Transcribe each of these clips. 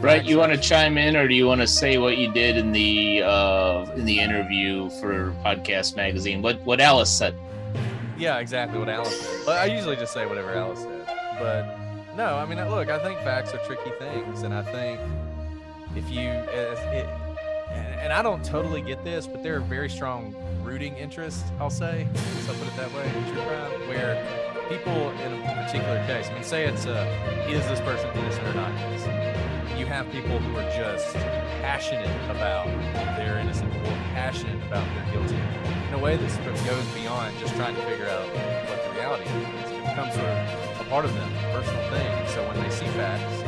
Brett, you want to chime in, or do you want to say what you did in the uh, in the interview for Podcast Magazine? What what Alice said? Yeah, exactly what Alice said. I usually just say whatever Alice said, but no, I mean, look, I think facts are tricky things, and I think if you it, and I don't totally get this, but there are very strong rooting interests. I'll say, so put it that way, crime, where people in a particular case, I mean, say it's a, is this person innocent or not innocent? Have people who are just passionate about their innocence or passionate about their guilty in a way that sort of goes beyond just trying to figure out what the reality is. It becomes sort of a part of them, a personal thing. So when they see facts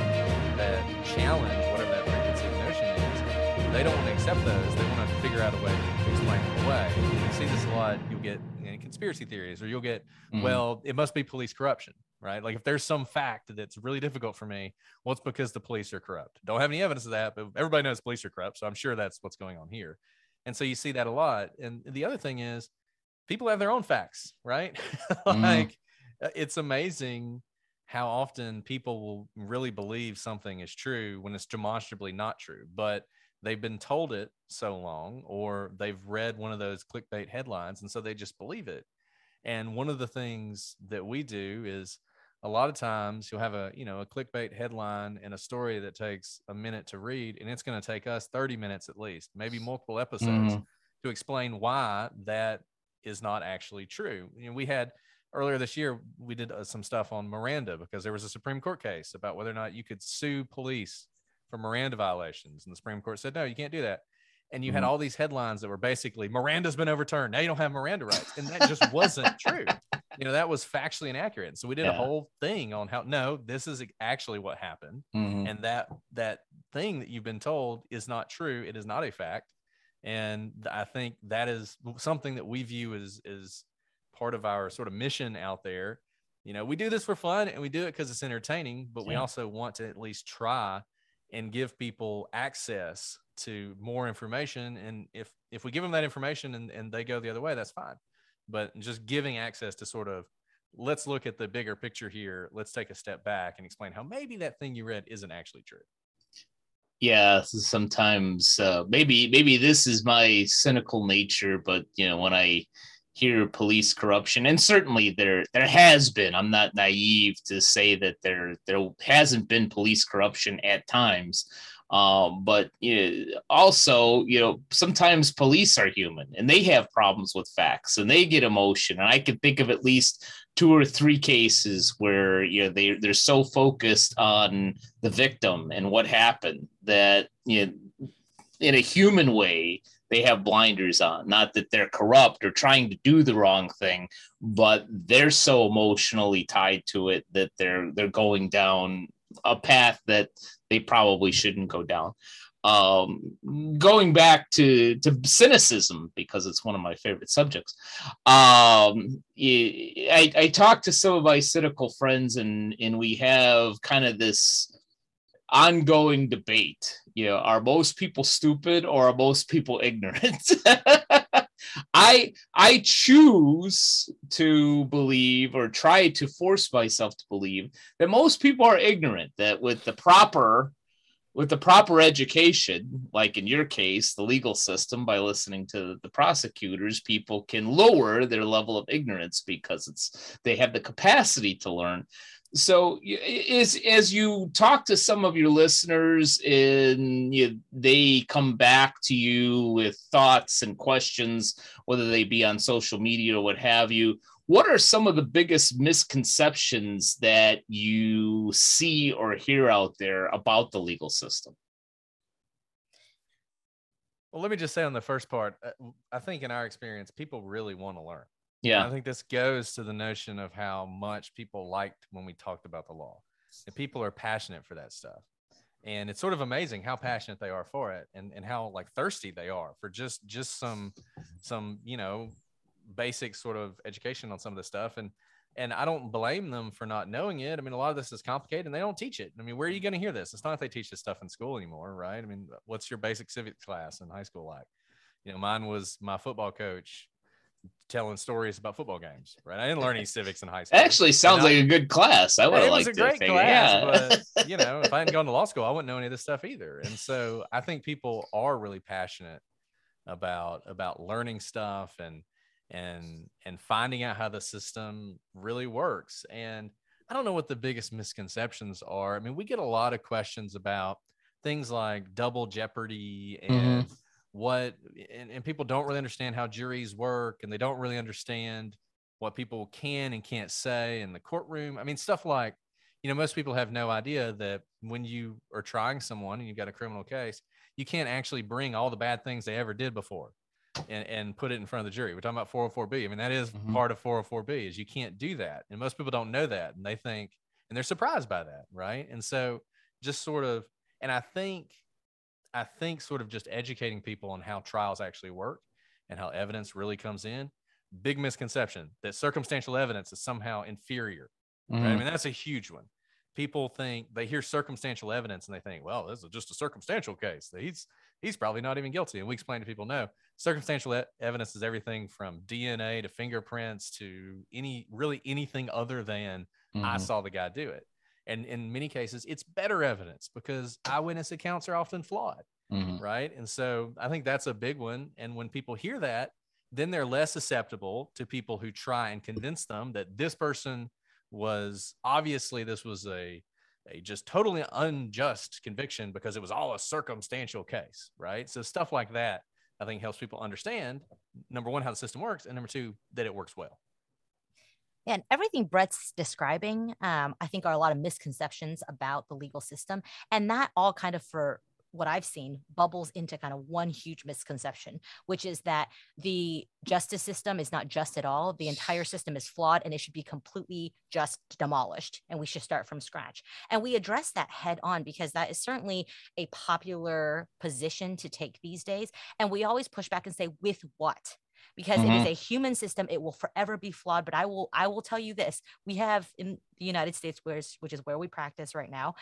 that challenge whatever that preconceived notion is, they don't want to accept those. They want to figure out a way to explain it away. You see this a lot. You'll get in conspiracy theories, or you'll get, mm-hmm. well, it must be police corruption right? Like if there's some fact that's really difficult for me, well, it's because the police are corrupt. Don't have any evidence of that, but everybody knows police are corrupt. So I'm sure that's what's going on here. And so you see that a lot. And the other thing is people have their own facts, right? Mm-hmm. like mm. it's amazing how often people will really believe something is true when it's demonstrably not true, but they've been told it so long or they've read one of those clickbait headlines and so they just believe it. And one of the things that we do is a lot of times you'll have a you know a clickbait headline and a story that takes a minute to read and it's going to take us 30 minutes at least maybe multiple episodes mm-hmm. to explain why that is not actually true you know we had earlier this year we did uh, some stuff on miranda because there was a supreme court case about whether or not you could sue police for miranda violations and the supreme court said no you can't do that and you mm-hmm. had all these headlines that were basically Miranda's been overturned. Now you don't have Miranda rights. And that just wasn't true. You know, that was factually inaccurate. So we did yeah. a whole thing on how no, this is actually what happened. Mm-hmm. And that that thing that you've been told is not true. It is not a fact. And I think that is something that we view as is part of our sort of mission out there. You know, we do this for fun and we do it because it's entertaining, but yeah. we also want to at least try and give people access to more information and if if we give them that information and, and they go the other way that's fine but just giving access to sort of let's look at the bigger picture here. Let's take a step back and explain how maybe that thing you read isn't actually true. Yeah sometimes uh, maybe maybe this is my cynical nature but you know when i hear police corruption and certainly there there has been i'm not naive to say that there there hasn't been police corruption at times um, but you know, also, you know, sometimes police are human and they have problems with facts and they get emotion. And I can think of at least two or three cases where you know they they're so focused on the victim and what happened that you know, in a human way they have blinders on. Not that they're corrupt or trying to do the wrong thing, but they're so emotionally tied to it that they're they're going down a path that they probably shouldn't go down. Um, going back to to cynicism because it's one of my favorite subjects. Um, I, I talked to some of my cynical friends and and we have kind of this ongoing debate. You know, are most people stupid or are most people ignorant? I I choose to believe or try to force myself to believe that most people are ignorant that with the proper with the proper education like in your case the legal system by listening to the prosecutors people can lower their level of ignorance because it's they have the capacity to learn so is as you talk to some of your listeners and you, they come back to you with thoughts and questions whether they be on social media or what have you what are some of the biggest misconceptions that you see or hear out there about the legal system? Well let me just say on the first part uh, i think in our experience people really want to learn Yeah. I think this goes to the notion of how much people liked when we talked about the law. And people are passionate for that stuff. And it's sort of amazing how passionate they are for it and, and how like thirsty they are for just just some some, you know, basic sort of education on some of this stuff. And and I don't blame them for not knowing it. I mean, a lot of this is complicated and they don't teach it. I mean, where are you mm. going to hear this? It's not like they teach this stuff in school anymore, right? I mean, what's your basic civics class in high school like? You know, mine was my football coach telling stories about football games, right? I didn't learn any civics in high school. Actually, sounds like a good class. I would have liked it. was a great it. class, but you know, if I hadn't gone to law school, I wouldn't know any of this stuff either. And so I think people are really passionate about about learning stuff and and and finding out how the system really works. And I don't know what the biggest misconceptions are. I mean, we get a lot of questions about things like double jeopardy and mm-hmm what and, and people don't really understand how juries work and they don't really understand what people can and can't say in the courtroom. I mean, stuff like, you know, most people have no idea that when you are trying someone and you've got a criminal case, you can't actually bring all the bad things they ever did before and, and put it in front of the jury. We're talking about 404B. I mean, that is mm-hmm. part of 404B is you can't do that. And most people don't know that. And they think, and they're surprised by that. Right. And so just sort of, and I think I think sort of just educating people on how trials actually work and how evidence really comes in. Big misconception that circumstantial evidence is somehow inferior. Mm-hmm. Right? I mm-hmm. mean, that's a huge one. People think they hear circumstantial evidence and they think, well, this is just a circumstantial case. He's he's probably not even guilty. And we explain to people, no, circumstantial e- evidence is everything from DNA to fingerprints to any really anything other than mm-hmm. I saw the guy do it. And in many cases, it's better evidence because eyewitness accounts are often flawed. Mm-hmm. Right. And so I think that's a big one. And when people hear that, then they're less susceptible to people who try and convince them that this person was obviously this was a a just totally unjust conviction because it was all a circumstantial case, right? So stuff like that, I think helps people understand number one how the system works, and number two that it works well. And everything Brett's describing, um, I think, are a lot of misconceptions about the legal system. And that all kind of, for what I've seen, bubbles into kind of one huge misconception, which is that the justice system is not just at all. The entire system is flawed and it should be completely just demolished. And we should start from scratch. And we address that head on because that is certainly a popular position to take these days. And we always push back and say, with what? Because mm-hmm. it is mm-hmm. a human system it will forever be flawed but i will i will tell you this we have in the united states where's, which is where we practice right now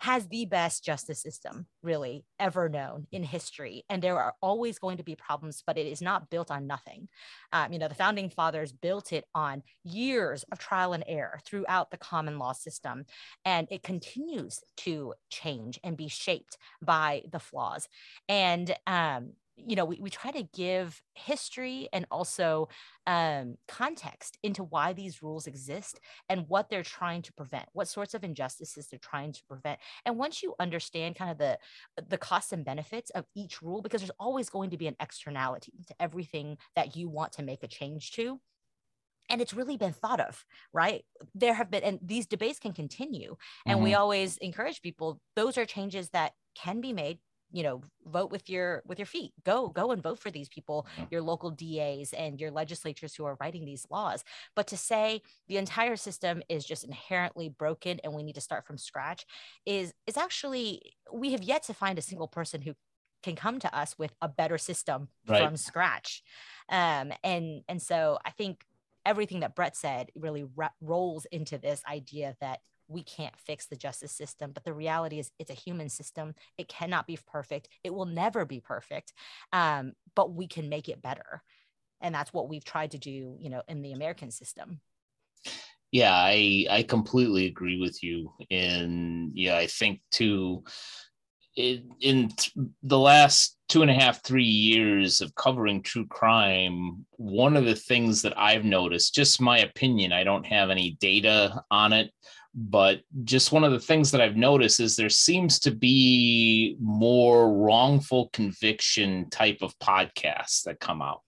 has the best justice system really ever known in history and there are always going to be problems but it is not built on nothing um, you know the founding fathers built it on years of trial and error throughout the common law system and it continues to change and be shaped by the flaws and um, you know, we, we try to give history and also um, context into why these rules exist and what they're trying to prevent, what sorts of injustices they're trying to prevent. And once you understand kind of the the costs and benefits of each rule, because there's always going to be an externality to everything that you want to make a change to, and it's really been thought of right there have been and these debates can continue and mm-hmm. we always encourage people those are changes that can be made you know vote with your with your feet. Go go and vote for these people your local das and your legislatures who are writing these laws. But to say the entire system is just inherently broken and we need to start from scratch is is actually we have yet to find a single person who can come to us with a better system right. from scratch. Um, and and so i think everything that brett said really ra- rolls into this idea that we can't fix the justice system. But the reality is, it's a human system. It cannot be perfect. It will never be perfect. Um, but we can make it better. And that's what we've tried to do, you know, in the American system. Yeah, I I completely agree with you. And yeah, I think too in, in the last two and a half, three years of covering true crime, one of the things that I've noticed, just my opinion, I don't have any data on it, but just one of the things that I've noticed is there seems to be more wrongful conviction type of podcasts that come out.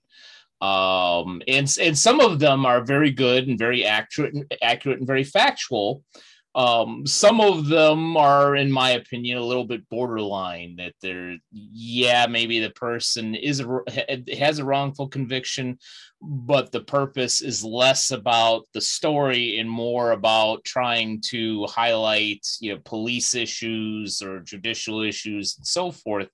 Um, and, and some of them are very good and very accurate and accurate and very factual. Um, some of them are, in my opinion, a little bit borderline. That they're, yeah, maybe the person is has a wrongful conviction, but the purpose is less about the story and more about trying to highlight, you know, police issues or judicial issues and so forth.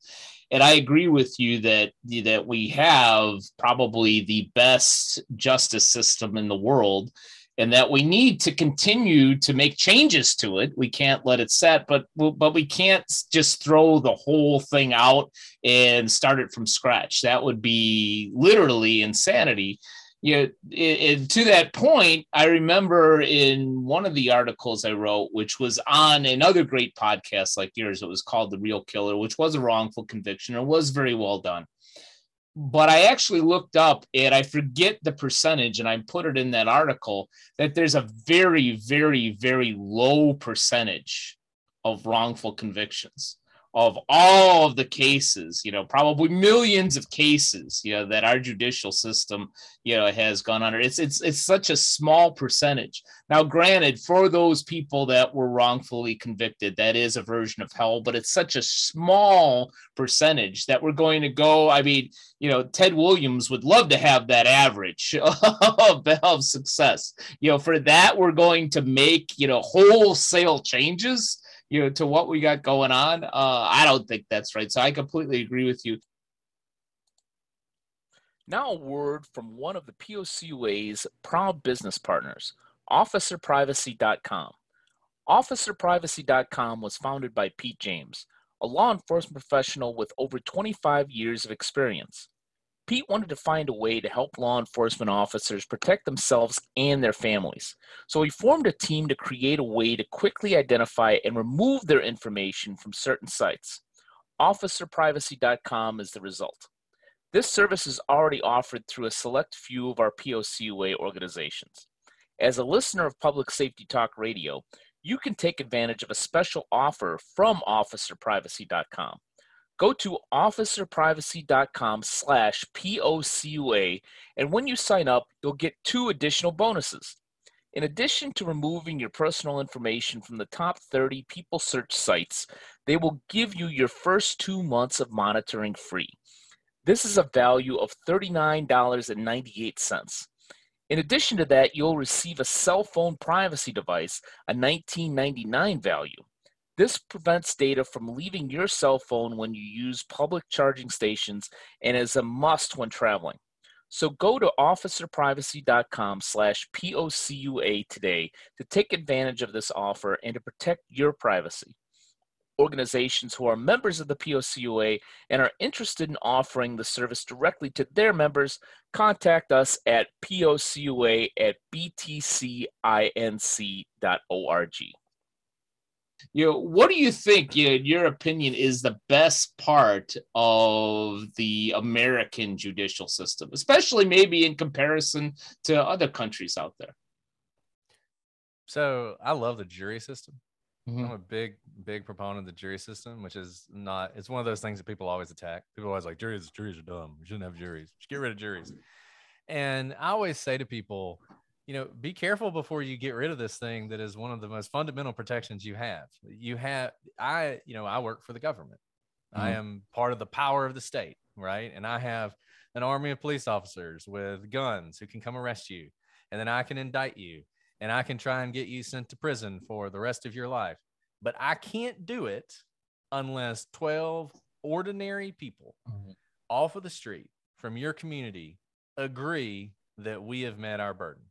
And I agree with you that that we have probably the best justice system in the world and that we need to continue to make changes to it. We can't let it set, but but we can't just throw the whole thing out and start it from scratch. That would be literally insanity. You know, it, to that point, I remember in one of the articles I wrote, which was on another great podcast like yours, it was called "The Real Killer," which was a wrongful conviction and was very well done but I actually looked up and I forget the percentage and I put it in that article that there's a very, very, very low percentage of wrongful convictions of all of the cases, you know, probably millions of cases, you know, that our judicial system, you know, has gone under. It's it's it's such a small percentage. Now, granted, for those people that were wrongfully convicted, that is a version of hell, but it's such a small percentage that we're going to go. I mean, you know, Ted Williams would love to have that average of, of success. You know, for that, we're going to make, you know, wholesale changes you know to what we got going on uh i don't think that's right. So i completely agree with you. Now a word from one of the POCUA's proud business partners officerprivacy.com officerprivacy.com was founded by pete james a law enforcement professional with over 25 years of experience Pete wanted to find a way to help law enforcement officers protect themselves and their families. So he formed a team to create a way to quickly identify and remove their information from certain sites. OfficerPrivacy.com is the result. This service is already offered through a select few of our POCUA organizations. As a listener of Public Safety Talk Radio, you can take advantage of a special offer from OfficerPrivacy.com go to officerprivacy.com slash POCUA, and when you sign up, you'll get two additional bonuses. In addition to removing your personal information from the top 30 people search sites, they will give you your first two months of monitoring free. This is a value of $39.98. In addition to that, you'll receive a cell phone privacy device, a $19.99 value. This prevents data from leaving your cell phone when you use public charging stations and is a must when traveling. So go to officerprivacy.com slash POCUA today to take advantage of this offer and to protect your privacy. Organizations who are members of the POCUA and are interested in offering the service directly to their members, contact us at POCUA at btcinc.org you know what do you think you know, in your opinion is the best part of the american judicial system especially maybe in comparison to other countries out there? So i love the jury system. Mm-hmm. i'm a big big proponent of the jury system which is not it's one of those things that people always attack. People always like juries juries are dumb. We shouldn't have juries. Just get rid of juries. And i always say to people you know, be careful before you get rid of this thing that is one of the most fundamental protections you have. You have, I, you know, I work for the government. Mm-hmm. I am part of the power of the state, right? And I have an army of police officers with guns who can come arrest you. And then I can indict you and I can try and get you sent to prison for the rest of your life. But I can't do it unless 12 ordinary people mm-hmm. off of the street from your community agree that we have met our burden.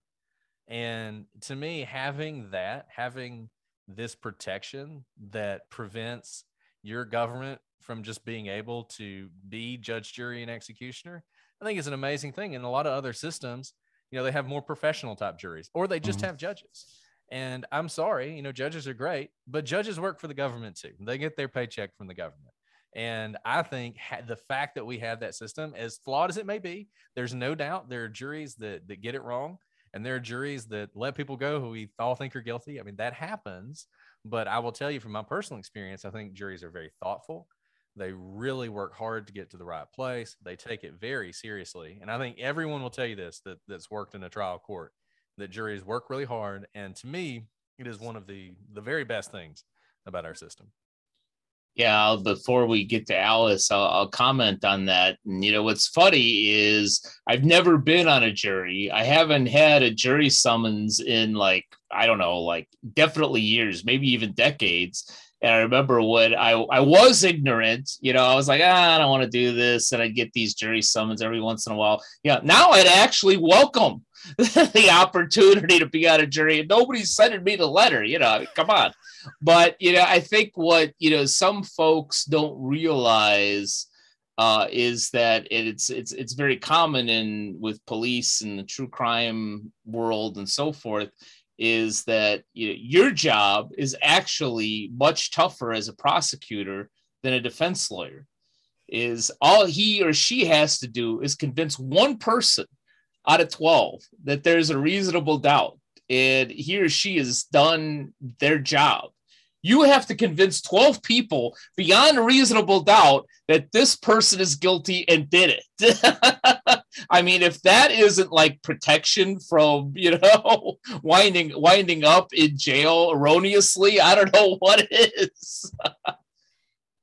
And to me, having that, having this protection that prevents your government from just being able to be judge, jury, and executioner, I think is an amazing thing. And a lot of other systems, you know, they have more professional type juries or they just mm-hmm. have judges. And I'm sorry, you know, judges are great, but judges work for the government too. They get their paycheck from the government. And I think the fact that we have that system, as flawed as it may be, there's no doubt there are juries that, that get it wrong and there are juries that let people go who we all think are guilty. I mean, that happens. But I will tell you from my personal experience, I think juries are very thoughtful. They really work hard to get to the right place. They take it very seriously. And I think everyone will tell you this that, that's worked in a trial court that juries work really hard. And to me, It is one of the the very best things about our system. Yeah, before we get to Alice, I'll, I'll, comment on that. And you know, what's funny is I've never been on a jury. I haven't had a jury summons in like, I don't know, like definitely years, maybe even decades. And I remember when I, I was ignorant, you know, I was like, ah, I don't want to do this. And I'd get these jury summons every once in a while. Yeah, now I'd actually welcome the opportunity to be on a jury. And nobody's sending me the letter, you know, come on but you know, I think what you know some folks don't realize uh, is that it's it's it's very common in with police and the true crime world and so forth is that you know, your job is actually much tougher as a prosecutor than a defense lawyer is all he or she has to do is convince one person out of 12 that there's a reasonable doubt and he or she has done their job you have to convince 12 people beyond reasonable doubt that this person is guilty and did it. I mean, if that isn't like protection from, you know, winding winding up in jail erroneously, I don't know what is.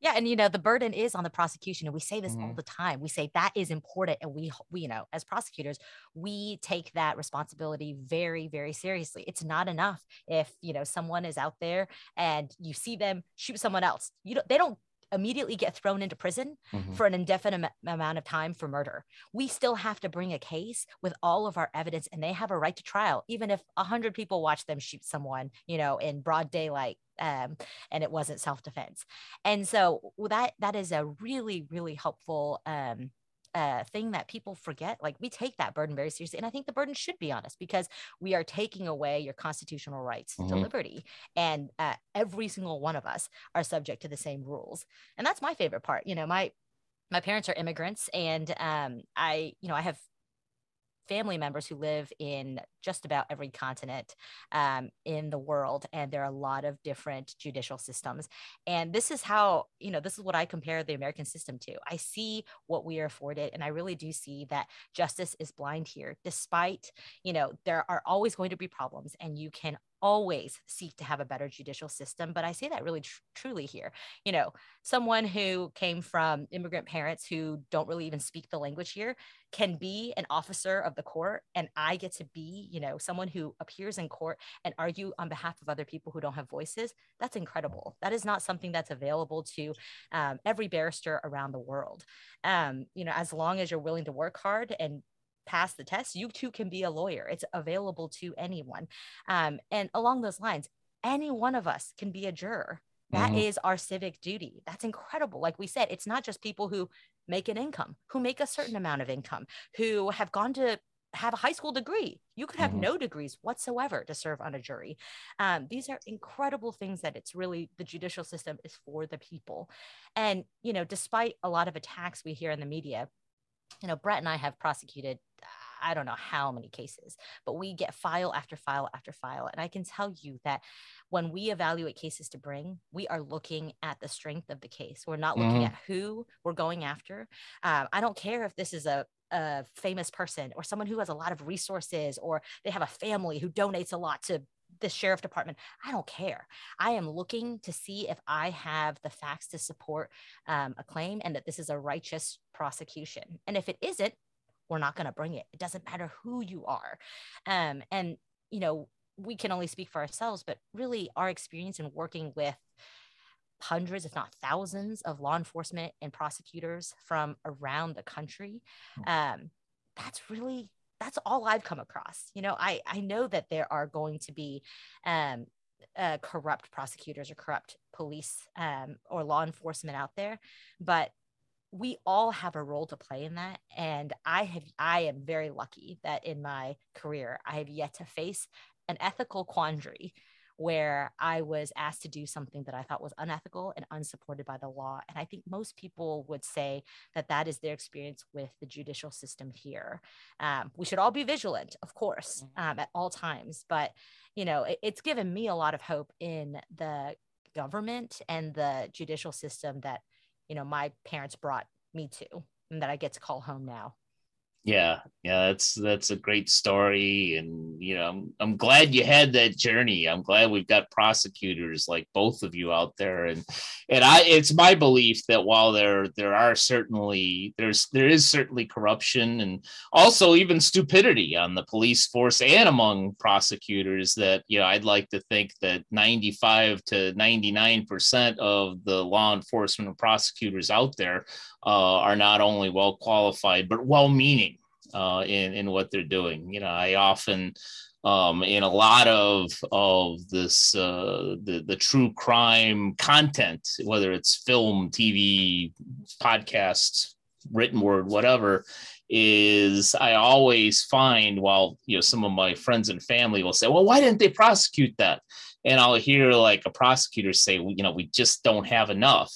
Yeah, and you know the burden is on the prosecution, and we say this mm-hmm. all the time. We say that is important, and we, we, you know, as prosecutors, we take that responsibility very, very seriously. It's not enough if you know someone is out there and you see them shoot someone else. You don't, they don't immediately get thrown into prison mm-hmm. for an indefinite amount of time for murder. We still have to bring a case with all of our evidence, and they have a right to trial, even if a hundred people watch them shoot someone, you know, in broad daylight. Um, and it wasn't self-defense, and so that that is a really, really helpful um, uh, thing that people forget. Like we take that burden very seriously. And I think the burden should be on us because we are taking away your constitutional rights mm-hmm. to liberty. And uh, every single one of us are subject to the same rules. And that's my favorite part. You know, my my parents are immigrants and um, I, you know, I have family members who live in just about every continent um, in the world and there are a lot of different judicial systems. And this is how you know this is what i compare the american system to. I see what we are afforded and i really do see that justice is blind here despite you know there are always going to be problems and you can always seek to have a better judicial system. But I say that really tr- truly here. You know, someone who came from immigrant parents who don't really even speak the language here can be an officer of the court. And I get to be, you know, someone who appears in court and argue on behalf of other people who don't have voices. That's incredible. That is not something that's available to um, every barrister around the world. Um, you know, as long as you're willing to work hard and pass the test, you too can be a lawyer. It's available to anyone. Um, and along those lines, any one of us can be a juror. That mm-hmm. is our civic duty. That's incredible. Like we said, it's not just people who make an income, who make a certain amount of income, who have gone to have a high school degree. You could have mm-hmm. no degrees whatsoever to serve on a jury. Um, these are incredible things that it's really the judicial system is for the people. And, you know, despite a lot of attacks we hear in the media, you know, Brett and I have prosecuted I don't know how many cases, but we get file after file after file. And I can tell you that when we evaluate cases to bring, we are looking at the strength of the case. We're not looking mm-hmm. at who we're going after. Um, I don't care if this is a, a famous person or someone who has a lot of resources or they have a family who donates a lot to the sheriff department. I don't care. I am looking to see if I have the facts to support um, a claim and that this is a righteous prosecution. And if it isn't, we're not going to bring it. It doesn't matter who you are. Um, and, you know, we can only speak for ourselves, but really our experience in working with hundreds, if not thousands, of law enforcement and prosecutors from around the country, hmm. um, that's really that's all I've come across. You know, I I know that there are going to be um, uh, corrupt prosecutors or corrupt police um, or law enforcement out there, but we all have a role to play in that and i have i am very lucky that in my career i have yet to face an ethical quandary where i was asked to do something that i thought was unethical and unsupported by the law and i think most people would say that that is their experience with the judicial system here um, we should all be vigilant of course mm-hmm. um, at all times but you know it, it's given me a lot of hope in the government and the judicial system that you know my parents brought me to and that I get to call home now. Yeah, yeah, that's that's a great story, and you know, I'm, I'm glad you had that journey. I'm glad we've got prosecutors like both of you out there, and and I, it's my belief that while there there are certainly there's there is certainly corruption and also even stupidity on the police force and among prosecutors, that you know, I'd like to think that 95 to 99 percent of the law enforcement and prosecutors out there uh, are not only well qualified but well meaning uh, in in what they're doing. You know, I often um, in a lot of of this uh, the the true crime content, whether it's film, TV, podcasts, written word, whatever, is I always find while you know some of my friends and family will say, well, why didn't they prosecute that? And I'll hear like a prosecutor say, well, you know, we just don't have enough.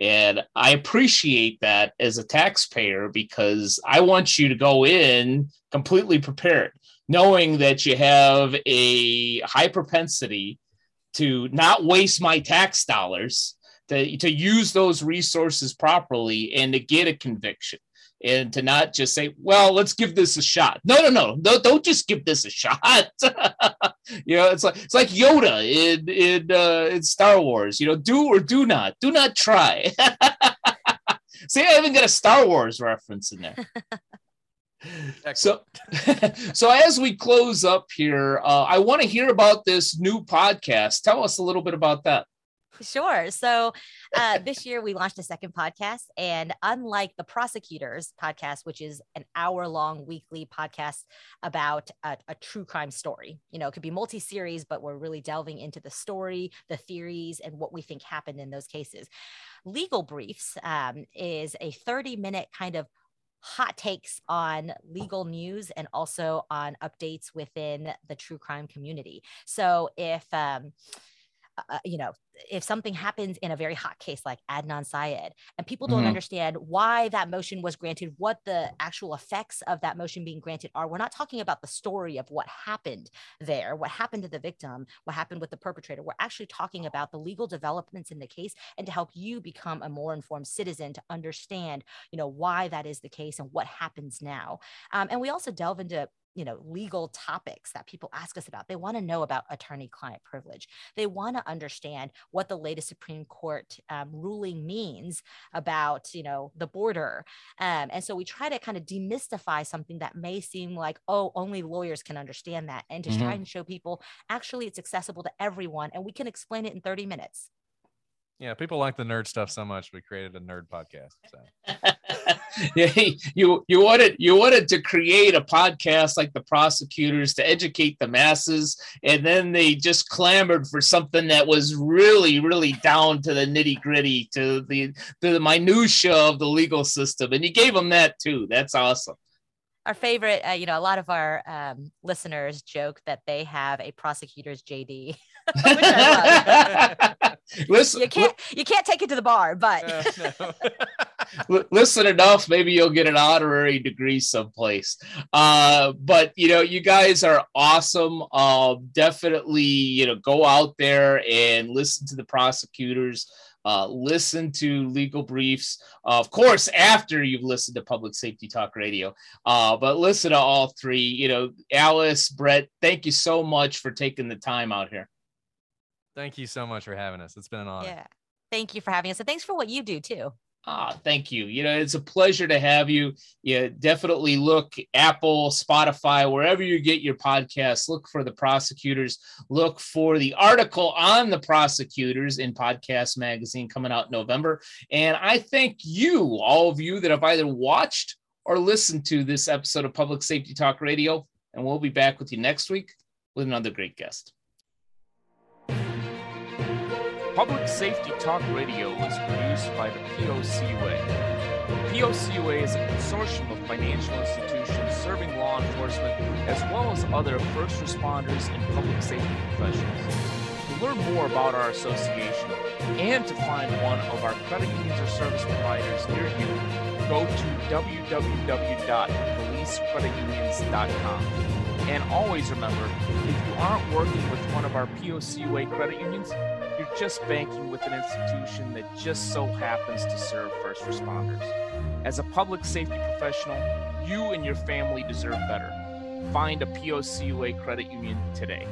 And I appreciate that as a taxpayer because I want you to go in completely prepared, knowing that you have a high propensity to not waste my tax dollars, to, to use those resources properly and to get a conviction and to not just say, well, let's give this a shot. No, no, no, no don't just give this a shot. you know, it's like it's like Yoda in in uh, in Star Wars. You know, do or do not, do not try. See, I even got a Star Wars reference in there. so, so as we close up here, uh, I want to hear about this new podcast. Tell us a little bit about that. Sure. So uh, this year we launched a second podcast, and unlike the prosecutors podcast, which is an hour-long weekly podcast about a, a true crime story, you know, it could be multi-series, but we're really delving into the story, the theories, and what we think happened in those cases. Legal Briefs um, is a 30-minute kind of hot takes on legal news and also on updates within the true crime community. So if um, uh, you know, if something happens in a very hot case like Adnan Syed, and people don't mm-hmm. understand why that motion was granted, what the actual effects of that motion being granted are, we're not talking about the story of what happened there, what happened to the victim, what happened with the perpetrator. We're actually talking about the legal developments in the case and to help you become a more informed citizen to understand, you know, why that is the case and what happens now. Um, and we also delve into you know legal topics that people ask us about. They want to know about attorney client privilege. They want to understand what the latest supreme court um, ruling means about you know the border. Um, and so we try to kind of demystify something that may seem like oh only lawyers can understand that and to mm-hmm. try and show people actually it's accessible to everyone and we can explain it in 30 minutes. Yeah people like the nerd stuff so much we created a nerd podcast so you you wanted you wanted to create a podcast like the prosecutors to educate the masses, and then they just clamored for something that was really really down to the nitty gritty, to the to the minutia of the legal system, and you gave them that too. That's awesome our favorite, uh, you know, a lot of our um, listeners joke that they have a prosecutor's JD. Listen, you can't you can't take it to the bar, but no. listen enough, maybe you'll get an honorary degree someplace. Uh, but you know, you guys are awesome. Uh, definitely, you know, go out there and listen to the prosecutors. Uh, listen to legal briefs, uh, of course, after you've listened to Public Safety Talk Radio. Uh, but listen to all three. You know, Alice, Brett, thank you so much for taking the time out here. Thank you so much for having us. It's been an honor. Yeah. Thank you for having us. And thanks for what you do too. Ah, thank you. You know, it's a pleasure to have you. Yeah, definitely look Apple, Spotify, wherever you get your podcasts. Look for the prosecutors. Look for the article on the prosecutors in Podcast Magazine coming out November. And I thank you, all of you that have either watched or listened to this episode of Public Safety Talk Radio. And we'll be back with you next week with another great guest. Public Safety Talk Radio is produced by the POCUA. The POCUA is a consortium of financial institutions serving law enforcement as well as other first responders and public safety professionals. To learn more about our association and to find one of our credit unions or service providers near you, go to www.policecreditunions.com. And always remember, if you aren't working with one of our POCUA credit unions, just banking with an institution that just so happens to serve first responders. As a public safety professional, You and your family deserve better. Find a POCUA credit union today.